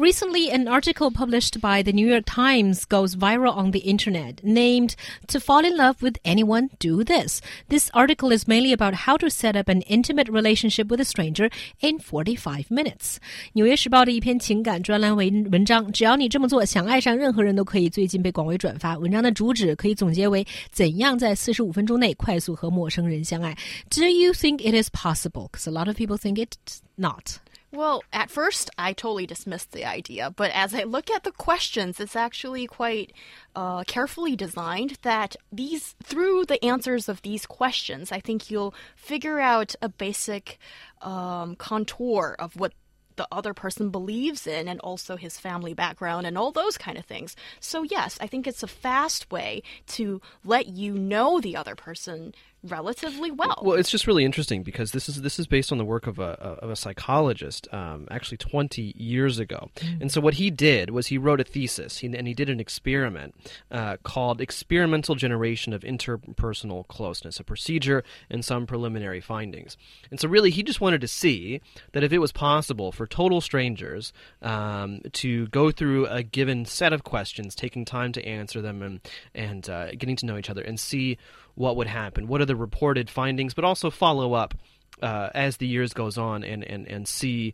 Recently, an article published by the New York Times goes viral on the internet named To Fall in Love with Anyone, Do This. This article is mainly about how to set up an intimate relationship with a stranger in 45 minutes. 纽约时报的一篇情感专栏文文章，只要你这么做，想爱上任何人都可以。最近被广为转发。文章的主旨可以总结为：怎样在四十五分钟内快速和陌生人相爱？Do you think it is possible? Because a lot of people think it's not. Well, at first, I totally dismissed the idea, but as I look at the questions, it's actually quite uh, carefully designed. That these, through the answers of these questions, I think you'll figure out a basic um, contour of what the other person believes in and also his family background and all those kind of things. So, yes, I think it's a fast way to let you know the other person relatively well. Well, it's just really interesting because this is this is based on the work of a, of a psychologist, um, actually 20 years ago. Mm. And so what he did was he wrote a thesis he, and he did an experiment uh, called experimental generation of interpersonal closeness, a procedure and some preliminary findings. And so really he just wanted to see that if it was possible for total strangers um, to go through a given set of questions, taking time to answer them and and uh, getting to know each other and see what would happen, what are the reported findings, but also follow up uh, as the years goes on and, and, and see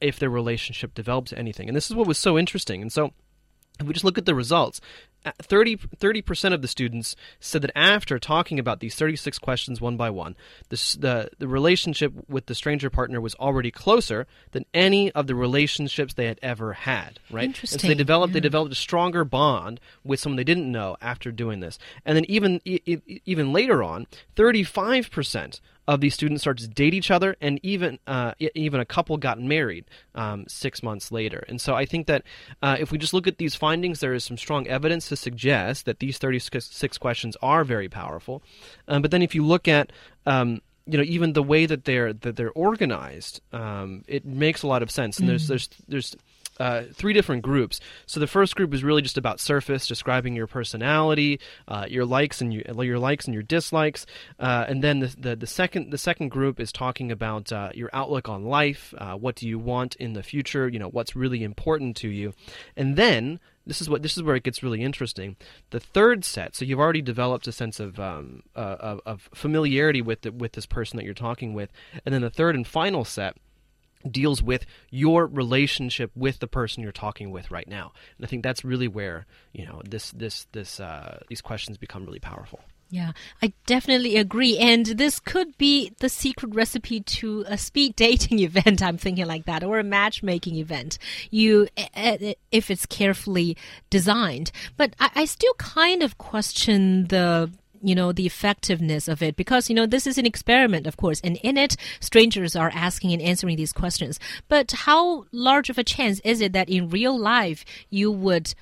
if their relationship develops anything. And this is what was so interesting. And so if we just look at the results, 30 percent of the students said that after talking about these 36 questions one by one, the, the, the relationship with the stranger partner was already closer than any of the relationships they had ever had. Right? Interesting. And so they developed yeah. they developed a stronger bond with someone they didn't know after doing this. And then even even later on, 35 percent of these students started to date each other, and even uh, even a couple got married um, six months later. And so I think that uh, if we just look at these findings, there is some strong evidence to suggest that these 36 questions are very powerful. Um, but then if you look at um, you know even the way that they're that they're organized, um, it makes a lot of sense. And mm. there's there's there's uh, three different groups. So the first group is really just about surface, describing your personality, uh, your likes and your, your likes and your dislikes, uh, and then the, the, the second the second group is talking about uh, your outlook on life. Uh, what do you want in the future? You know what's really important to you, and then this is what this is where it gets really interesting. The third set, so you've already developed a sense of um, uh, of, of, familiarity with the, with this person that you're talking with, and then the third and final set deals with your relationship with the person you're talking with right now. And I think that's really where you know this this this uh, these questions become really powerful. Yeah, I definitely agree. And this could be the secret recipe to a speed dating event. I'm thinking like that, or a matchmaking event. You, if it's carefully designed. But I, I still kind of question the you know, the effectiveness of it because, you know, this is an experiment, of course, and in it, strangers are asking and answering these questions. But how large of a chance is it that in real life you would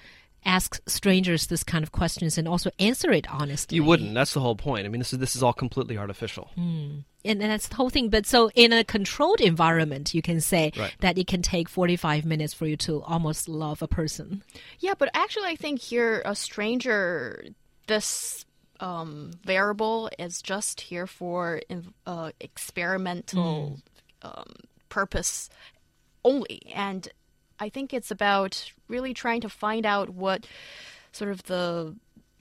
ask strangers this kind of questions and also answer it honestly? You wouldn't. That's the whole point. I mean, this is this is all completely artificial. Mm. And, and that's the whole thing. But so in a controlled environment, you can say right. that it can take 45 minutes for you to almost love a person. Yeah, but actually, I think here, a stranger, this um, variable is just here for uh, experimental mm. um, purpose only. And I think it's about really trying to find out what sort of the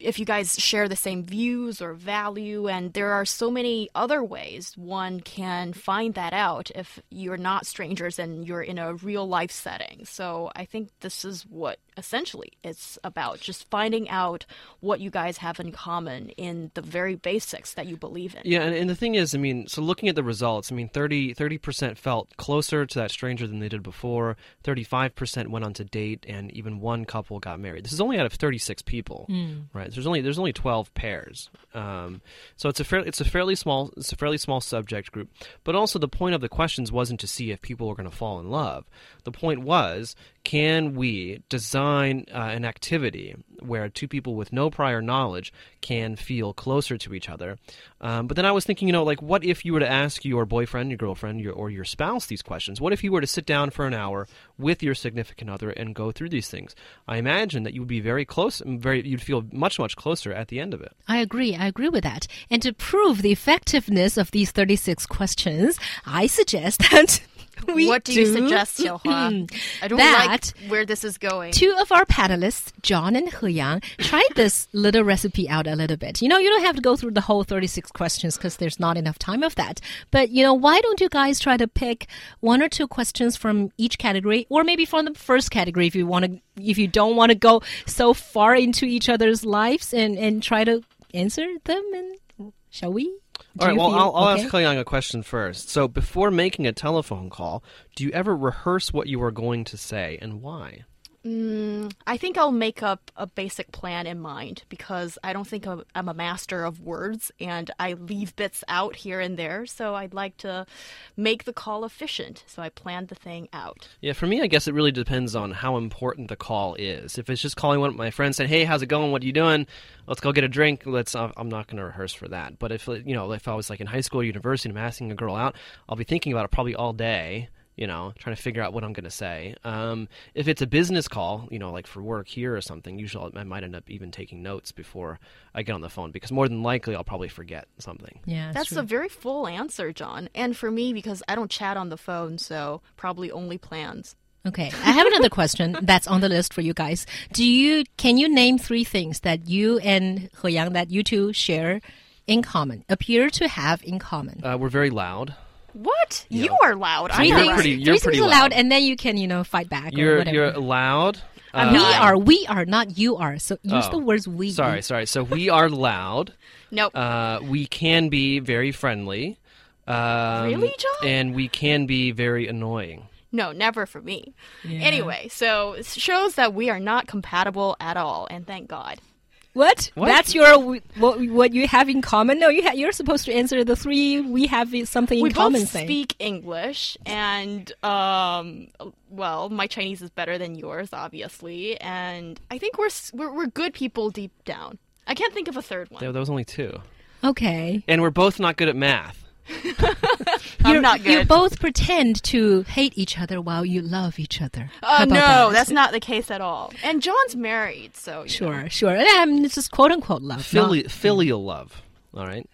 if you guys share the same views or value and there are so many other ways one can find that out if you're not strangers and you're in a real life setting so i think this is what essentially it's about just finding out what you guys have in common in the very basics that you believe in. Yeah, and, and the thing is, I mean, so looking at the results, I mean, 30 percent felt closer to that stranger than they did before. Thirty five percent went on to date, and even one couple got married. This is only out of thirty six people, mm. right? There's only there's only twelve pairs, um, so it's a fairly it's a fairly small it's a fairly small subject group. But also, the point of the questions wasn't to see if people were going to fall in love. The point was, can we design design uh, an activity where two people with no prior knowledge can feel closer to each other. Um, but then I was thinking, you know, like, what if you were to ask your boyfriend, your girlfriend, your, or your spouse these questions? What if you were to sit down for an hour with your significant other and go through these things? I imagine that you would be very close, very, you'd feel much, much closer at the end of it. I agree. I agree with that. And to prove the effectiveness of these 36 questions, I suggest that we what do, you suggest, Xiaohua? I don't that like where this is going. Two of our panelists, John and He Yang, tried this little recipe out a little bit. You know, you don't have to go through the whole 36 questions because there's not enough time of that. But, you know, why don't you guys try to pick one or two questions from each category or maybe from the first category if you want to, if you don't want to go so far into each other's lives and, and try to answer them and shall we? All right, well, feel I'll, I'll okay? ask He Yang a question first. So, before making a telephone call, do you ever rehearse what you are going to say and why? Mm, I think I'll make up a basic plan in mind because I don't think I'm a master of words and I leave bits out here and there. So I'd like to make the call efficient. So I planned the thing out. Yeah, for me, I guess it really depends on how important the call is. If it's just calling one of my friends, saying, "Hey, how's it going? What are you doing? Let's go get a drink." Let's. uh, I'm not going to rehearse for that. But if you know, if I was like in high school or university and I'm asking a girl out, I'll be thinking about it probably all day. You know, trying to figure out what I'm going to say. Um, if it's a business call, you know, like for work here or something, usually I might end up even taking notes before I get on the phone because more than likely I'll probably forget something. Yeah, That's true. a very full answer, John. And for me, because I don't chat on the phone, so probably only plans. Okay, I have another question that's on the list for you guys. Do you can you name three things that you and He Yang that you two share in common, appear to have in common? Uh, we're very loud. What? Yeah. You are loud. I'm you're not. pretty- you're pretty allowed, loud. and then you can you know fight back You're whatever. you're loud. Uh, we are, we are, not you are. So use Oh, the words we. Sorry, sorry. So we are loud. Nope. Uh, we can be very friendly. Um, Really, John? And we can be very annoying. No, never for me. Anyway, so it shows that we are not compatible at all, and thank God. What? What? That's your what, what you have in common? No, you ha- you're supposed to answer the three we have something in we common. both thing. speak English, and um, well, my Chinese is better than yours, obviously, and I think we're we're, we're good people deep down. I can't think of a third one. There, there was only two. Okay. And we're both not good at math. I'm You're- not You both pretend to hate each other while you love each other. Oh How no, that? that's not the case at all. And John's married, so you know. Sure, sure. Um, it's just quote unquote love. not- Fili- filial love. All right.